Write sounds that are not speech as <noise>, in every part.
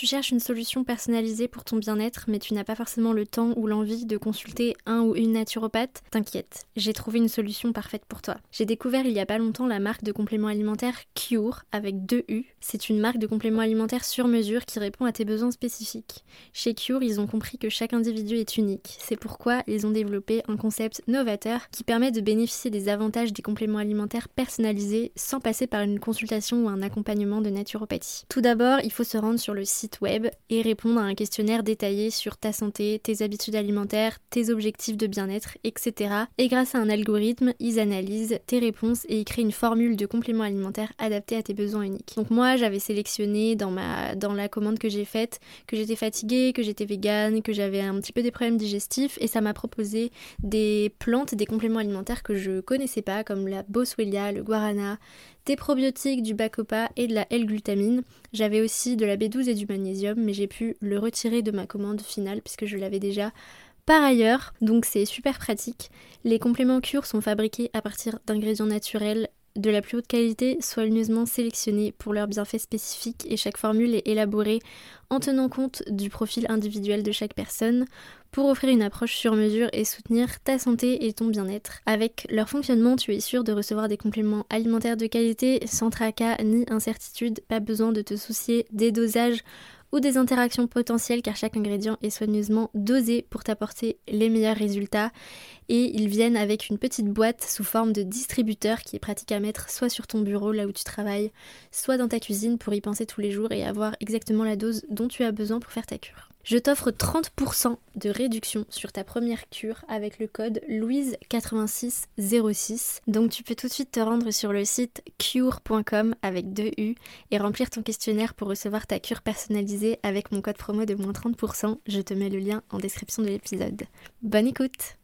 Tu cherches une solution personnalisée pour ton bien-être, mais tu n'as pas forcément le temps ou l'envie de consulter un ou une naturopathe T'inquiète, j'ai trouvé une solution parfaite pour toi. J'ai découvert il y a pas longtemps la marque de compléments alimentaires Cure avec deux U. C'est une marque de compléments alimentaires sur mesure qui répond à tes besoins spécifiques. Chez Cure, ils ont compris que chaque individu est unique. C'est pourquoi ils ont développé un concept novateur qui permet de bénéficier des avantages des compléments alimentaires personnalisés sans passer par une consultation ou un accompagnement de naturopathie. Tout d'abord, il faut se rendre sur le site web et répondre à un questionnaire détaillé sur ta santé, tes habitudes alimentaires, tes objectifs de bien-être, etc. Et grâce à un algorithme, ils analysent tes réponses et ils créent une formule de complément alimentaire adaptée à tes besoins uniques. Donc moi, j'avais sélectionné dans, ma, dans la commande que j'ai faite que j'étais fatiguée, que j'étais végane, que j'avais un petit peu des problèmes digestifs et ça m'a proposé des plantes, des compléments alimentaires que je connaissais pas comme la boswellia, le guarana, des probiotiques, du bacopa et de la L-glutamine. J'avais aussi de la B12 et du magnésium, mais j'ai pu le retirer de ma commande finale puisque je l'avais déjà par ailleurs, donc c'est super pratique. Les compléments cure sont fabriqués à partir d'ingrédients naturels de la plus haute qualité, soigneusement sélectionnés pour leurs bienfaits spécifiques et chaque formule est élaborée en tenant compte du profil individuel de chaque personne pour offrir une approche sur mesure et soutenir ta santé et ton bien-être. Avec leur fonctionnement, tu es sûr de recevoir des compléments alimentaires de qualité sans tracas ni incertitude, pas besoin de te soucier des dosages ou des interactions potentielles car chaque ingrédient est soigneusement dosé pour t'apporter les meilleurs résultats et ils viennent avec une petite boîte sous forme de distributeur qui est pratique à mettre soit sur ton bureau là où tu travailles, soit dans ta cuisine pour y penser tous les jours et avoir exactement la dose dont tu as besoin pour faire ta cure. Je t'offre 30% de réduction sur ta première cure avec le code Louise8606. Donc tu peux tout de suite te rendre sur le site cure.com avec deux U et remplir ton questionnaire pour recevoir ta cure personnalisée avec mon code promo de moins 30%. Je te mets le lien en description de l'épisode. Bonne écoute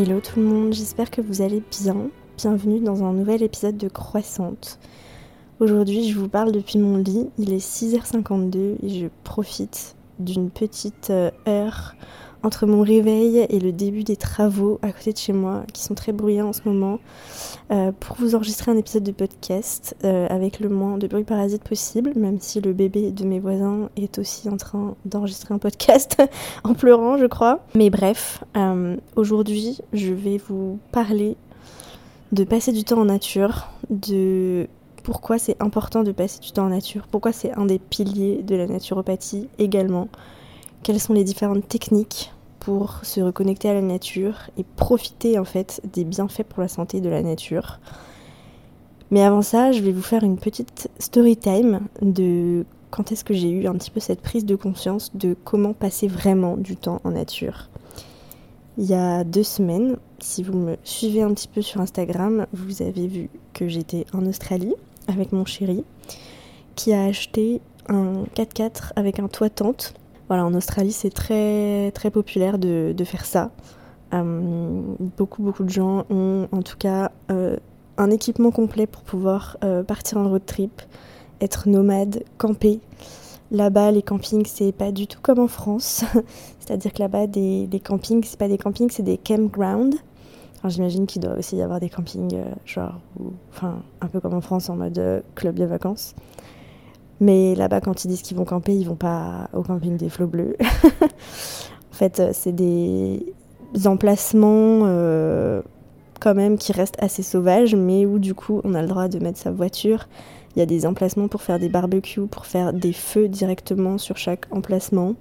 Hello tout le monde, j'espère que vous allez bien. Bienvenue dans un nouvel épisode de Croissante. Aujourd'hui, je vous parle depuis mon lit. Il est 6h52 et je profite d'une petite euh, heure entre mon réveil et le début des travaux à côté de chez moi, qui sont très bruyants en ce moment, euh, pour vous enregistrer un épisode de podcast euh, avec le moins de bruit parasite possible, même si le bébé de mes voisins est aussi en train d'enregistrer un podcast <laughs> en pleurant, je crois. Mais bref, euh, aujourd'hui, je vais vous parler de passer du temps en nature, de pourquoi c'est important de passer du temps en nature, pourquoi c'est un des piliers de la naturopathie également quelles sont les différentes techniques pour se reconnecter à la nature et profiter en fait des bienfaits pour la santé de la nature. Mais avant ça, je vais vous faire une petite story time de quand est-ce que j'ai eu un petit peu cette prise de conscience de comment passer vraiment du temps en nature. Il y a deux semaines, si vous me suivez un petit peu sur Instagram, vous avez vu que j'étais en Australie avec mon chéri qui a acheté un 4x4 avec un toit tente voilà, en Australie, c'est très, très populaire de, faire ça. Euh, beaucoup, beaucoup de gens ont en tout cas euh, un équipement complet pour pouvoir euh, partir en road trip, être nomade, camper. Là-bas, les campings, c'est pas du tout comme en France. <laughs> C'est-à-dire que là-bas, des, les campings, c'est pas des campings, c'est des campgrounds. Alors j'imagine qu'il doit aussi y avoir des campings, genre, enfin, un peu comme en France, en mode club de vacances. Mais là-bas, quand ils disent qu'ils vont camper, ils vont pas au camping des flots bleus. <laughs> en fait, euh, c'est des emplacements euh, quand même qui restent assez sauvages, mais où du coup, on a le droit de mettre sa voiture. Il y a des emplacements pour faire des barbecues, pour faire des feux directement sur chaque emplacement.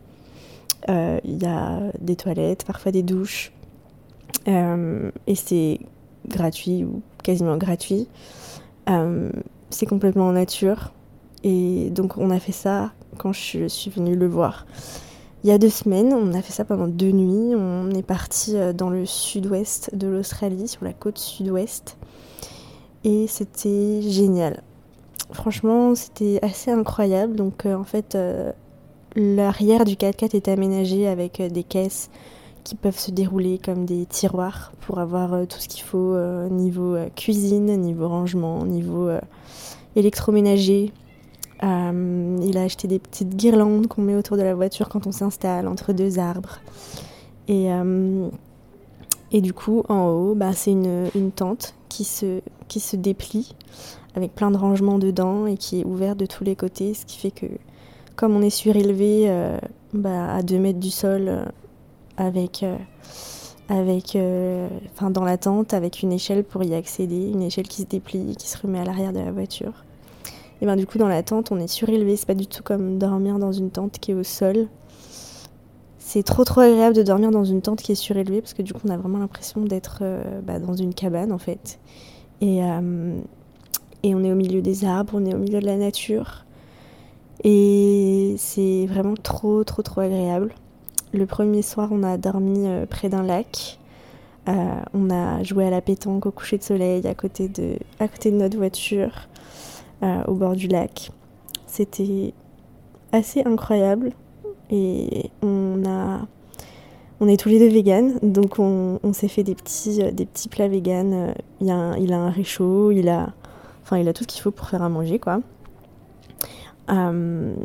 Euh, il y a des toilettes, parfois des douches. et c'est gratuit ou quasiment gratuit. c'est complètement en nature. Et donc on a fait ça quand je suis venue le voir. Il y a deux semaines, on a fait ça pendant deux nuits. On est parti euh, dans le sud-ouest de l'Australie, sur la côte sud-ouest. Et c'était génial. Franchement, c'était assez incroyable. Donc euh, en fait, euh, l'arrière du 4x4 est aménagé avec des caisses qui peuvent se dérouler comme des tiroirs pour avoir tout ce qu'il faut niveau cuisine, niveau rangement, niveau électroménager, il a acheté des petites guirlandes qu'on met autour de la voiture quand on s'installe entre deux arbres. Et, et du coup, en haut, bah, c'est une, tente qui se, déplie avec plein de rangements dedans et qui est ouverte de tous les côtés, ce qui fait que comme on est surélevé euh, bah, à 2 mètres du sol euh, avec, euh, avec dans la tente avec une échelle pour y accéder, une échelle qui se déplie, qui se remet à l'arrière de la voiture. Et ben du coup dans la tente on est surélevé, c'est pas du tout comme dormir dans une tente qui est au sol. C'est trop trop agréable de dormir dans une tente qui est surélevée parce que du coup on a vraiment l'impression d'être bah, dans une cabane en fait. Et, et on est au milieu des arbres, on est au milieu de la nature. Et c'est vraiment trop, trop, trop agréable. Le premier soir, on a dormi euh, près d'un lac. Euh, on a joué à la pétanque au coucher de soleil à côté de, à côté de notre voiture, euh, au bord du lac. C'était assez incroyable. Et on a. On est tous les deux véganes, donc on, s'est fait des petits, des petits plats véganes. Il, a il a un réchaud, il a, enfin, il a tout ce qu'il faut pour faire à manger, quoi. Euh,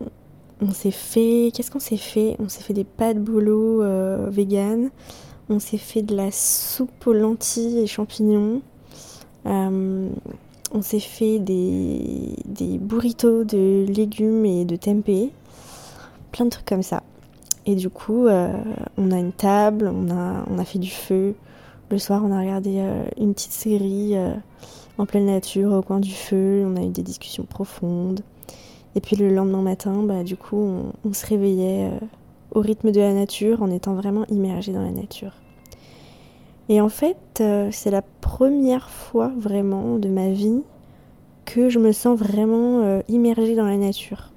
on s'est fait. Qu'est-ce qu'on s'est fait? On s'est fait des pâtes bolo euh, vegan. On s'est fait de la soupe aux lentilles et champignons. Euh, on s'est fait des, burritos de légumes et de tempeh. Plein de trucs comme ça. Et du coup, on a une table, on a, on fait du feu. Le soir, on a regardé une petite série en pleine nature, au coin du feu. On a eu des discussions profondes. Et puis le lendemain matin, bah, du coup, on, se réveillait euh, au rythme de la nature en étant vraiment immergé dans la nature. Et en fait, euh, c'est la première fois vraiment de ma vie que je me sens vraiment euh, immergée dans la nature.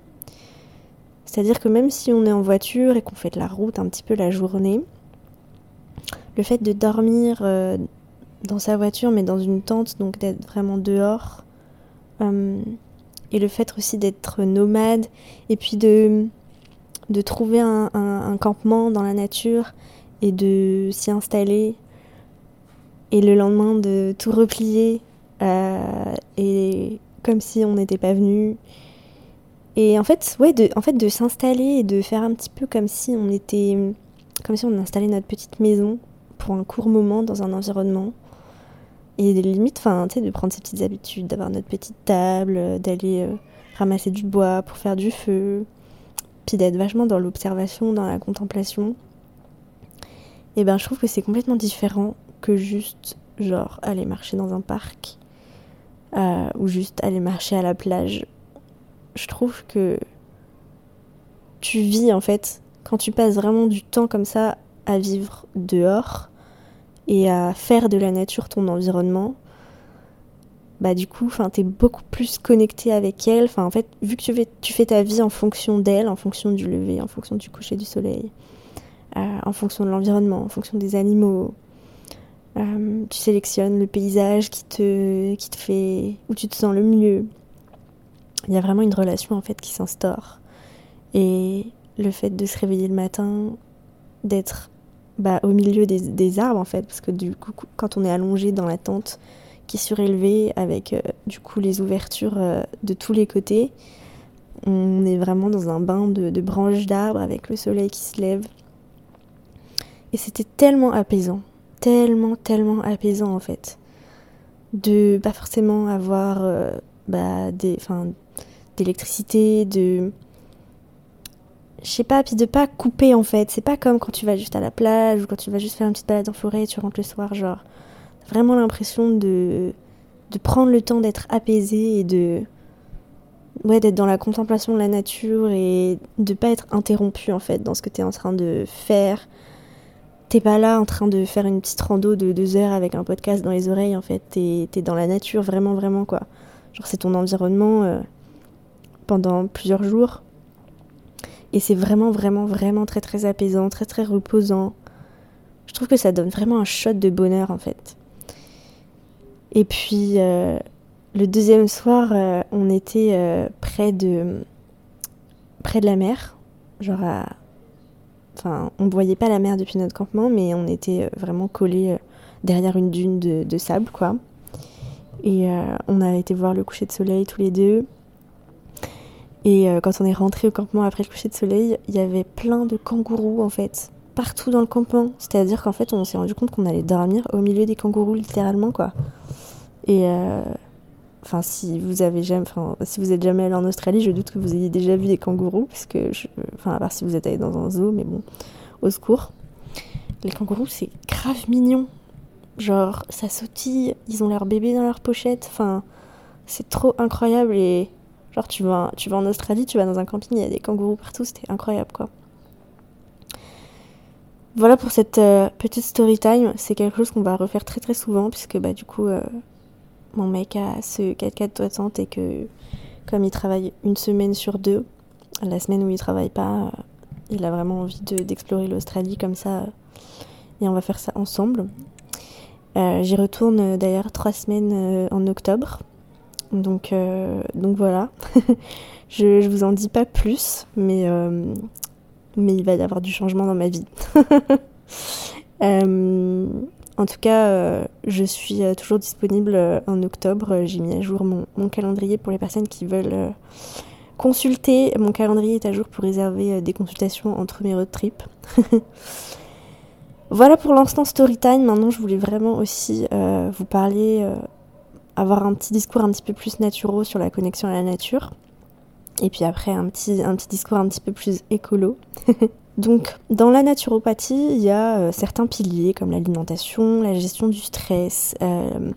C'est-à-dire que même si on est en voiture et qu'on fait de la route un petit peu la journée, le fait de dormir dans sa voiture mais dans une tente, donc d'être vraiment dehors, et le fait aussi d'être nomade et puis de, de trouver un, campement dans la nature et de s'y installer et le lendemain de tout replier euh, et comme si on n'était pas venu. Et en fait ouais de en fait de s'installer et de faire un petit peu comme si on était comme si on installait notre petite maison pour un court moment dans un environnement. Et limite, enfin, tu sais, de prendre ses petites habitudes, d'avoir notre petite table, euh, d'aller euh, ramasser du bois pour faire du feu, puis d'être vachement dans l'observation, dans la contemplation. Et ben, je trouve que c'est complètement différent que juste, genre, aller marcher dans un parc euh, ou juste aller marcher à la plage. Je trouve que tu vis en fait, quand tu passes vraiment du temps comme ça à vivre dehors, et à faire de la nature ton environnement, bah du coup, enfin, t'es beaucoup plus connecté avec elle. Enfin, en fait, vu que tu fais, tu fais ta vie en fonction d'elle, en fonction du lever, en fonction du coucher du soleil, euh, en fonction de l'environnement, en fonction des animaux, euh, tu sélectionnes le paysage qui te, qui te fait, où tu te sens le mieux. Il y a vraiment une relation en fait qui s'instaure. Et le fait de se réveiller le matin, d'être bah, au milieu des, arbres en fait, parce que du coup, quand on est allongé dans la tente qui est surélevée avec euh, du coup les ouvertures euh, de tous les côtés, on est vraiment dans un bain de, branches d'arbres avec le soleil qui se lève. Et c'était tellement apaisant, tellement, tellement apaisant en fait, de pas forcément avoir euh, bah, des, d'électricité, de je sais pas, puis de pas couper en fait. C'est pas comme quand tu vas juste à la plage ou quand tu vas juste faire une petite balade en forêt et tu rentres le soir, genre. Vraiment l'impression de, de prendre le temps d'être apaisé et de. Ouais, d'être dans la contemplation de la nature et de pas être interrompu en fait dans ce que tu en train de faire. T'es pas là en train de faire une petite rando de deux heures avec un podcast dans les oreilles en fait. T'es es dans la nature vraiment, vraiment quoi. Genre c'est ton environnement euh, pendant plusieurs jours et c'est vraiment, vraiment, vraiment très, très apaisant, très, très reposant. Je trouve que ça donne vraiment un shot de bonheur en fait. Et puis euh, le deuxième soir, euh, on était près de près de la mer, genre à... on ne voyait pas la mer depuis notre campement, mais on était vraiment collés derrière une dune de, sable quoi. Et on a été voir le coucher de soleil tous les deux. Et euh, quand on est rentré au campement après le coucher de soleil, il y avait plein de kangourous en fait, partout dans le campement. C'est-à-dire qu'en fait, on s'est rendu compte qu'on allait dormir au milieu des kangourous littéralement quoi. Et euh, enfin, si vous avez jamais, enfin, si vous êtes jamais allé en Australie, je doute que vous ayez déjà vu des kangourous, parce que, enfin, à part si vous êtes allé dans un zoo, mais bon, au secours. Les kangourous, c'est grave mignon. Genre, ça sautille, ils ont leur bébé dans leur pochette. Enfin, c'est trop incroyable et Genre, tu vas, tu vas en Australie, tu vas dans un camping, il y a des kangourous partout, c'était incroyable, quoi. Voilà pour cette euh, petite story time. C'est quelque chose qu'on va refaire très très souvent, puisque bah, du coup, euh, mon mec a ce 4x4 60 et que, comme il travaille une semaine sur deux, la semaine où il travaille pas, euh, il a vraiment envie d'explorer l'Australie comme ça. et on va faire ça ensemble. J'y retourne d'ailleurs trois semaines en octobre. Donc, euh, donc voilà. <laughs> je, je vous en dis pas plus, mais, euh, mais il va y avoir du changement dans ma vie. <laughs> Euh, en tout cas, je suis toujours disponible en octobre. J'ai mis à jour mon, mon, calendrier pour les personnes qui veulent consulter. Mon calendrier est à jour pour réserver des consultations entre mes road trips. <laughs> voilà pour l'instant Storytime. Maintenant, je voulais vraiment aussi vous parler avoir un petit discours un petit peu plus naturel sur la connexion à la nature. Et puis après, un petit, un petit discours un petit peu plus écolo. <laughs> Donc, dans la naturopathie, il y a euh, certains piliers comme l'alimentation, la gestion du stress, euh,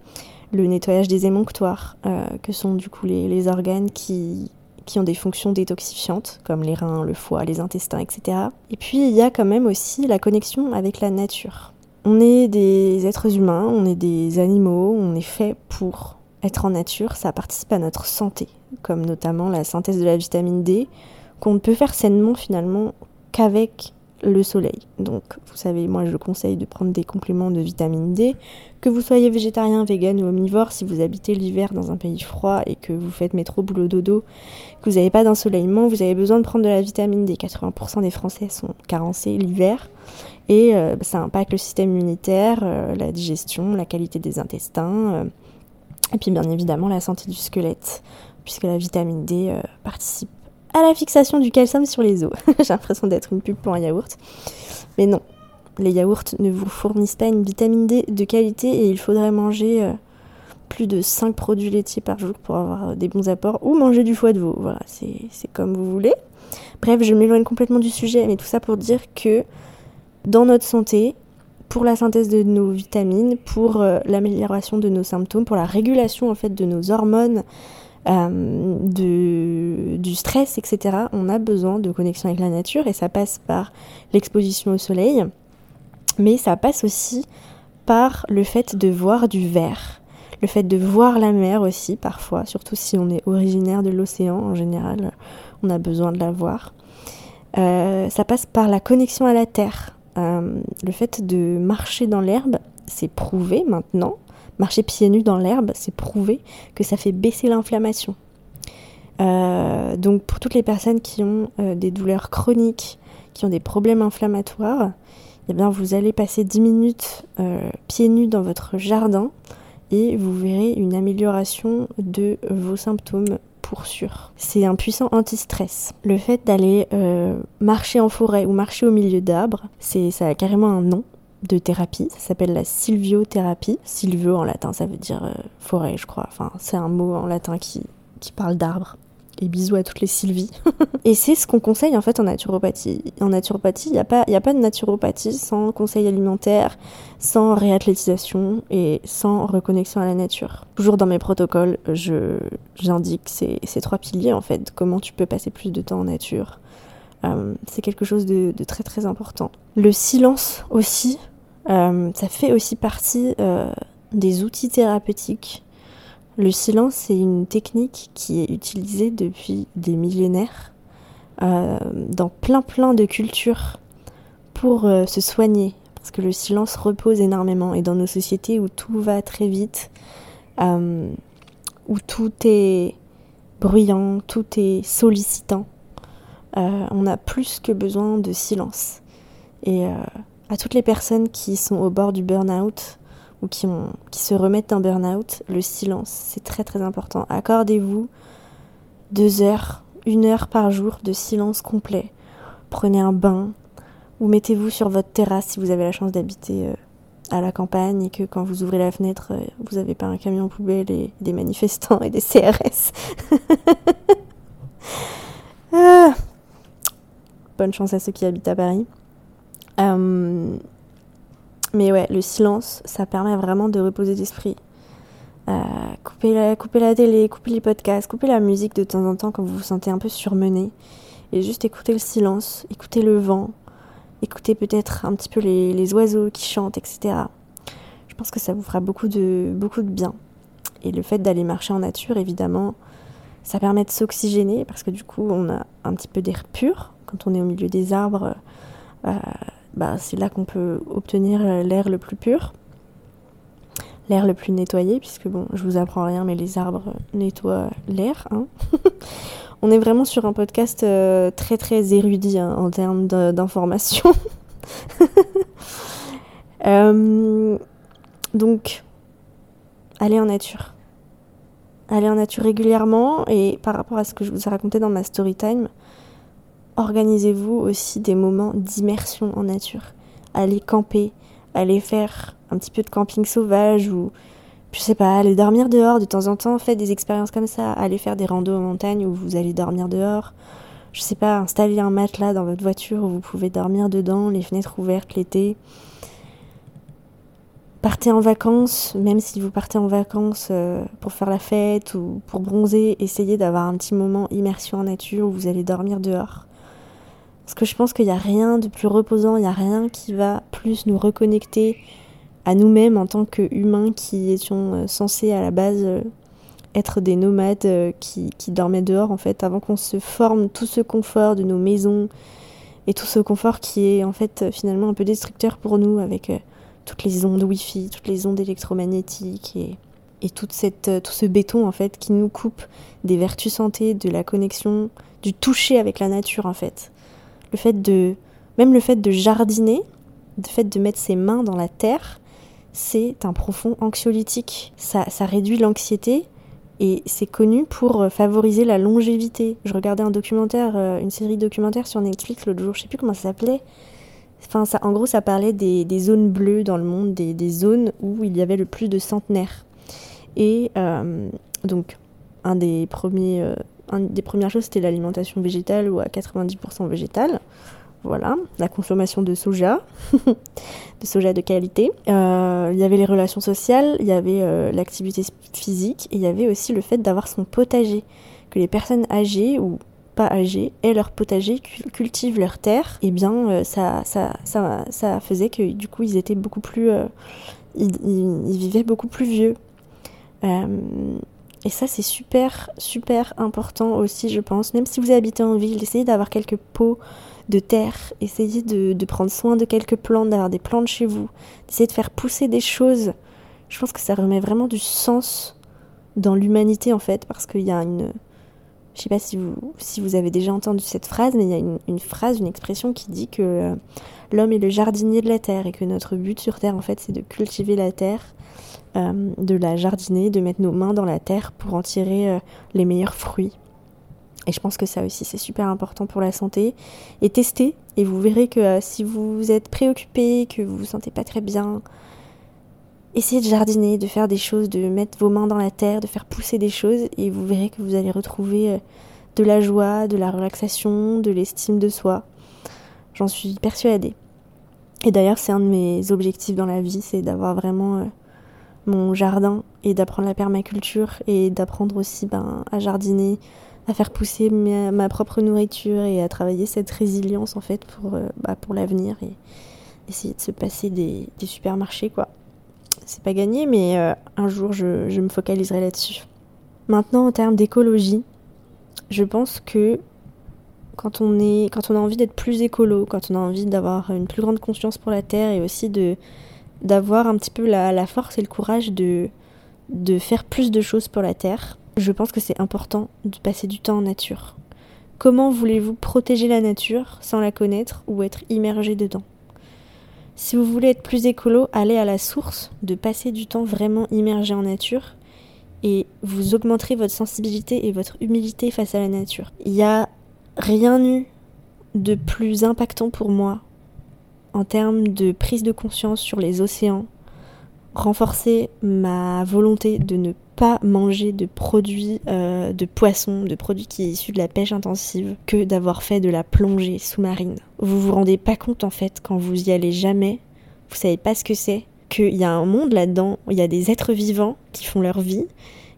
le nettoyage des émonctoires, euh, que sont du coup les, les, organes qui, qui ont des fonctions détoxifiantes, comme les reins, le foie, les intestins, etc. Et puis, il y a quand même aussi la connexion avec la nature. On est des êtres humains, on est des animaux, on est fait pour être en nature, ça participe à notre santé, comme notamment la synthèse de la vitamine D, qu'on ne peut faire sainement finalement qu'avec le soleil. Donc, vous savez, moi je conseille de prendre des compléments de vitamine D, que vous soyez végétarien, vegan ou omnivore, si vous habitez l'hiver dans un pays froid et que vous faites métro, boulot, dodo, que vous n'avez pas d'ensoleillement, vous avez besoin de prendre de la vitamine D. 80% des Français sont carencés l'hiver et euh, ça impacte le système immunitaire, euh, la digestion, la qualité des intestins, euh, et puis bien évidemment la santé du squelette, puisque la vitamine D participe à la fixation du calcium sur les os. <laughs> J'ai l'impression d'être une pub pour un yaourt. Mais non, les yaourts ne vous fournissent pas une vitamine D de qualité et il faudrait manger plus de 5 produits laitiers par jour pour avoir des bons apports ou manger du foie de veau. Voilà, c'est comme vous voulez. Bref, je m'éloigne complètement du sujet, mais tout ça pour dire que dans notre santé, pour la synthèse de nos vitamines, pour euh, l'amélioration de nos symptômes, pour la régulation en fait de nos hormones, euh, du stress, etc. On a besoin de connexion avec la nature et ça passe par l'exposition au soleil, mais ça passe aussi par le fait de voir du vert, le fait de voir la mer aussi parfois, surtout si on est originaire de l'océan en général, on a besoin de la voir. Euh, ça passe par la connexion à la terre, euh, le fait de marcher dans l'herbe, c'est prouvé maintenant. Marcher pieds nus dans l'herbe, c'est prouvé que ça fait baisser l'inflammation. Euh, donc pour toutes les personnes qui ont euh, des douleurs chroniques, qui ont des problèmes inflammatoires, eh bien vous allez passer 10 minutes pieds nus dans votre jardin et vous verrez une amélioration de vos symptômes pour sûr. C'est un puissant anti-stress. Le fait d'aller euh, marcher en forêt ou marcher au milieu d'arbres, ça a carrément un nom de thérapie. Ça s'appelle la sylviothérapie. Sylvio en latin, ça veut dire euh, forêt, je crois. Enfin, c'est un mot en latin qui, qui parle d'arbres et bisous à toutes les Sylvie. <laughs> et c'est ce qu'on conseille en fait en naturopathie. En naturopathie, il n'y a, pas, a pas de naturopathie sans conseil alimentaire, sans réathlétisation et sans reconnexion à la nature. Toujours dans mes protocoles, j'indique ces, ces trois piliers en fait, comment tu peux passer plus de temps en nature. Euh, c'est quelque chose de, très très important. Le silence aussi, euh, ça fait aussi partie euh, des outils thérapeutiques le silence, c'est une technique qui est utilisée depuis des millénaires dans plein plein de cultures pour se soigner. Parce que le silence repose énormément. Et dans nos sociétés où tout va très vite, où tout est bruyant, tout est sollicitant, on a plus que besoin de silence. Et à toutes les personnes qui sont au bord du burn-out, ou qui, se remettent d'un burn-out, le silence, c'est très très important. Accordez-vous deux heures, une heure par jour de silence complet. Prenez un bain ou mettez-vous sur votre terrasse si vous avez la chance d'habiter euh, à la campagne et que quand vous ouvrez la fenêtre, euh, vous n'avez pas un camion poubelle et des manifestants et des CRS. <laughs> Chance à ceux qui habitent à Paris. Euh, mais ouais, le silence, ça permet vraiment de reposer l'esprit. Euh, couper la télé, couper les podcasts, couper la musique de temps en temps quand vous vous sentez un peu surmené. Et juste écouter le silence, écouter le vent, écouter peut-être un petit peu les, les, oiseaux qui chantent, etc. Je pense que ça vous fera beaucoup de, beaucoup de bien. Et le fait d'aller marcher en nature, évidemment, ça permet de s'oxygéner parce que du coup, on a un petit peu d'air pur. Quand on est au milieu des arbres, euh, bah, c'est là qu'on peut obtenir l'air le plus pur, l'air le plus nettoyé, puisque bon, je vous apprends rien, mais les arbres nettoient l'air. Hein. <laughs> on est vraiment sur un podcast euh, très très érudit hein, en termes d'information. <laughs> euh, donc, allez en nature. Allez en nature régulièrement et par rapport à ce que je vous ai raconté dans ma story time, organisez-vous aussi des moments d'immersion en nature? Allez camper, allez faire un petit peu de camping sauvage ou je sais pas, allez dormir dehors de temps en temps, faites des expériences comme ça, allez faire des randos en montagne où vous allez dormir dehors. Je sais pas, installez un matelas dans votre voiture où vous pouvez dormir dedans, les fenêtres ouvertes l'été. Partez en vacances, même si vous partez en vacances euh, pour faire la fête ou pour bronzer, essayez d'avoir un petit moment immersion en nature où vous allez dormir dehors. Parce que je pense qu'il n'y a rien de plus reposant, il n'y a rien qui va plus nous reconnecter à nous-mêmes en tant qu'humains qui étions euh, censés à la base euh, être des nomades euh, qui, dormaient dehors en fait avant qu'on se forme tout ce confort de nos maisons et tout ce confort qui est en fait finalement un peu destructeur pour nous avec toutes les ondes Wi-Fi, toutes les ondes électromagnétiques et, et toute cette, tout ce béton en fait qui nous coupe des vertus santé, de la connexion, du toucher avec la nature en fait le fait de même le fait de jardiner, le fait de mettre ses mains dans la terre, c'est un profond anxiolytique. Ça, ça réduit l'anxiété et c'est connu pour euh, favoriser la longévité. Je regardais un documentaire, euh, une série documentaire sur Netflix l'autre jour, je sais plus comment ça s'appelait. Enfin, ça, en gros, ça parlait des, des, zones bleues dans le monde, des, des, zones où il y avait le plus de centenaires. Et euh, donc, un des premiers une des premières choses, c'était l'alimentation végétale ou à 90% végétale. Voilà, la consommation de soja, <laughs> de soja de qualité. Euh, il y avait les relations sociales, il y avait euh, l'activité physique et il y avait aussi le fait d'avoir son potager. Que les personnes âgées ou pas âgées aient leur potager, cultivent leur terre, et eh bien euh, ça, ça, ça, ça, faisait que du coup ils étaient beaucoup plus. Ils, vivaient beaucoup plus vieux. Et ça, c'est super, super important aussi, je pense. Même si vous habitez en ville, essayez d'avoir quelques pots de terre, essayez de, prendre soin de quelques plantes, d'avoir des plantes chez vous, d'essayer de faire pousser des choses. Je pense que ça remet vraiment du sens dans l'humanité, en fait, parce qu'il y a une... Je sais pas si vous, si vous avez déjà entendu cette phrase, mais il y a une, une phrase, une expression qui dit que euh, l'homme est le jardinier de la terre et que notre but sur Terre, en fait, c'est de cultiver la terre euh, de la jardiner, de mettre nos mains dans la terre pour en tirer euh, les meilleurs fruits. Et je pense que ça aussi, c'est super important pour la santé. Et testez, et vous verrez que euh, si vous êtes préoccupé, que vous vous sentez pas très bien, essayez de jardiner, de faire des choses, de mettre vos mains dans la terre, de faire pousser des choses, et vous verrez que vous allez retrouver de la joie, de la relaxation, de l'estime de soi. J'en suis persuadée. Et d'ailleurs, c'est un de mes objectifs dans la vie, c'est d'avoir vraiment mon jardin et d'apprendre la permaculture et d'apprendre aussi ben, à jardiner, à faire pousser ma, propre nourriture et à travailler cette résilience en fait pour, euh, bah, pour l'avenir et essayer de se passer des, des supermarchés quoi. C'est pas gagné mais euh, un jour je, je me focaliserai là-dessus. Maintenant en termes d'écologie, je pense que quand on, est, quand on a envie d'être plus écolo, quand on a envie d'avoir une plus grande conscience pour la terre et aussi de, d'avoir un petit peu la, la, force et le courage de, de faire plus de choses pour la Terre, je pense que c'est important de passer du temps en nature. Comment voulez-vous protéger la nature sans la connaître ou être immergé dedans? Si vous voulez être plus écolo, allez à la source de passer du temps vraiment immergé en nature et vous augmenterez votre sensibilité et votre humilité face à la nature. Il n'y a rien eu de plus impactant pour moi en termes de prise de conscience sur les océans, renforcer ma volonté de ne pas manger de produits euh, de poissons, de produits qui sont issus de la pêche intensive, que d'avoir fait de la plongée sous-marine. Vous vous rendez pas compte en fait quand vous y allez jamais, vous savez pas ce que c'est, qu'il y a un monde là-dedans, il y a des êtres vivants qui font leur vie,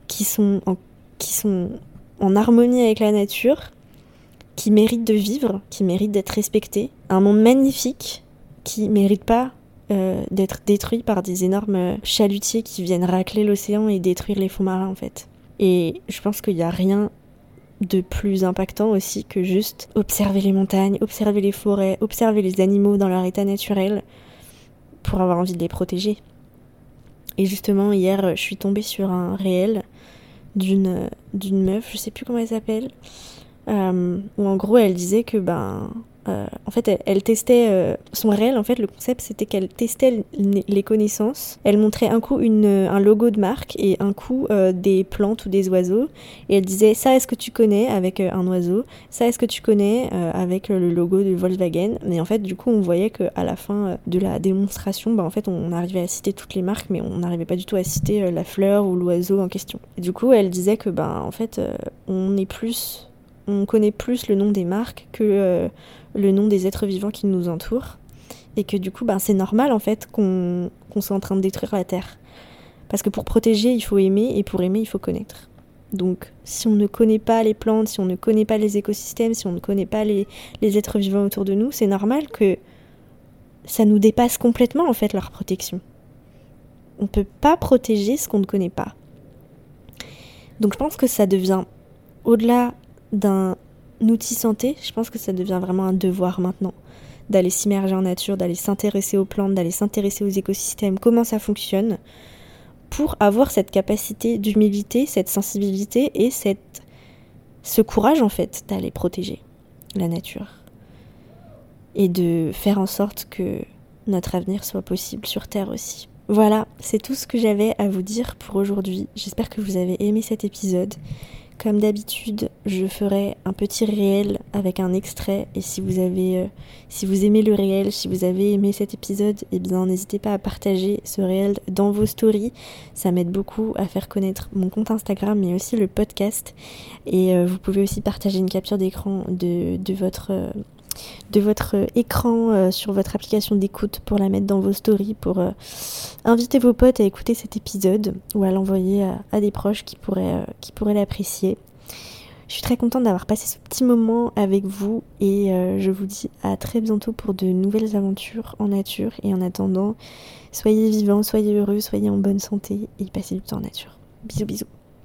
qui sont en, qui sont en harmonie avec la nature, qui méritent de vivre, qui méritent d'être respectés. Un monde magnifique qui mérite pas euh, d'être détruit par des énormes chalutiers qui viennent racler l'océan et détruire les fonds marins en fait. Et je pense qu'il n'y a rien de plus impactant aussi que juste observer les montagnes, observer les forêts, observer les animaux dans leur état naturel pour avoir envie de les protéger. Et justement, hier, je suis tombée sur un réel d'une d'une meuf, je sais plus comment elle s'appelle, euh, où en gros elle disait que ben euh, en fait, elle, testait euh, son réel. En fait, le concept c'était qu'elle testait les connaissances. Elle montrait un coup une, un logo de marque et un coup euh, des plantes ou des oiseaux. Et elle disait ça est-ce que tu connais avec un oiseau? Ça est-ce que tu connais avec le logo de Volkswagen? Mais en fait, du coup, on voyait qu'à la fin de la démonstration, bah, en fait, on arrivait à citer toutes les marques, mais on n'arrivait pas du tout à citer la fleur ou l'oiseau en question. Du coup, elle disait que ben en fait, on est plus on connaît plus le nom des marques que le nom des êtres vivants qui nous entourent. Et que du coup, ben, c'est normal en fait qu'on soit en train de détruire la Terre. Parce que pour protéger, il faut aimer, et pour aimer, il faut connaître. Donc, si on ne connaît pas les plantes, si on ne connaît pas les écosystèmes, si on ne connaît pas les, les êtres vivants autour de nous, c'est normal que ça nous dépasse complètement en fait leur protection. On ne peut pas protéger ce qu'on ne connaît pas. Donc je pense que ça devient, au-delà d'un outil santé, je pense que ça devient vraiment un devoir maintenant d'aller s'immerger en nature, d'aller s'intéresser aux plantes, d'aller s'intéresser aux écosystèmes, comment ça fonctionne, pour avoir cette capacité d'humilité, cette sensibilité et cette, ce courage en fait d'aller protéger la nature et de faire en sorte que notre avenir soit possible sur Terre aussi. Voilà, c'est tout ce que j'avais à vous dire pour aujourd'hui. J'espère que vous avez aimé cet épisode. Comme d'habitude, je ferai un petit réel avec un extrait et si vous avez euh, si vous aimez le réel, si vous avez aimé cet épisode, eh bien n'hésitez pas à partager ce réel dans vos stories. Ça m'aide beaucoup à faire connaître mon compte Instagram mais aussi le podcast et euh, vous pouvez aussi partager une capture d'écran de, de votre euh, de votre écran euh, sur votre application d'écoute pour la mettre dans vos stories, pour euh, inviter vos potes à écouter cet épisode ou à l'envoyer à, des proches qui pourraient, euh, qui pourraient l'apprécier. Je suis très contente d'avoir passé ce petit moment avec vous et je vous dis à très bientôt pour de nouvelles aventures en nature. Et en attendant, soyez vivants, soyez heureux, soyez en bonne santé et passez du temps en nature. Bisous bisous.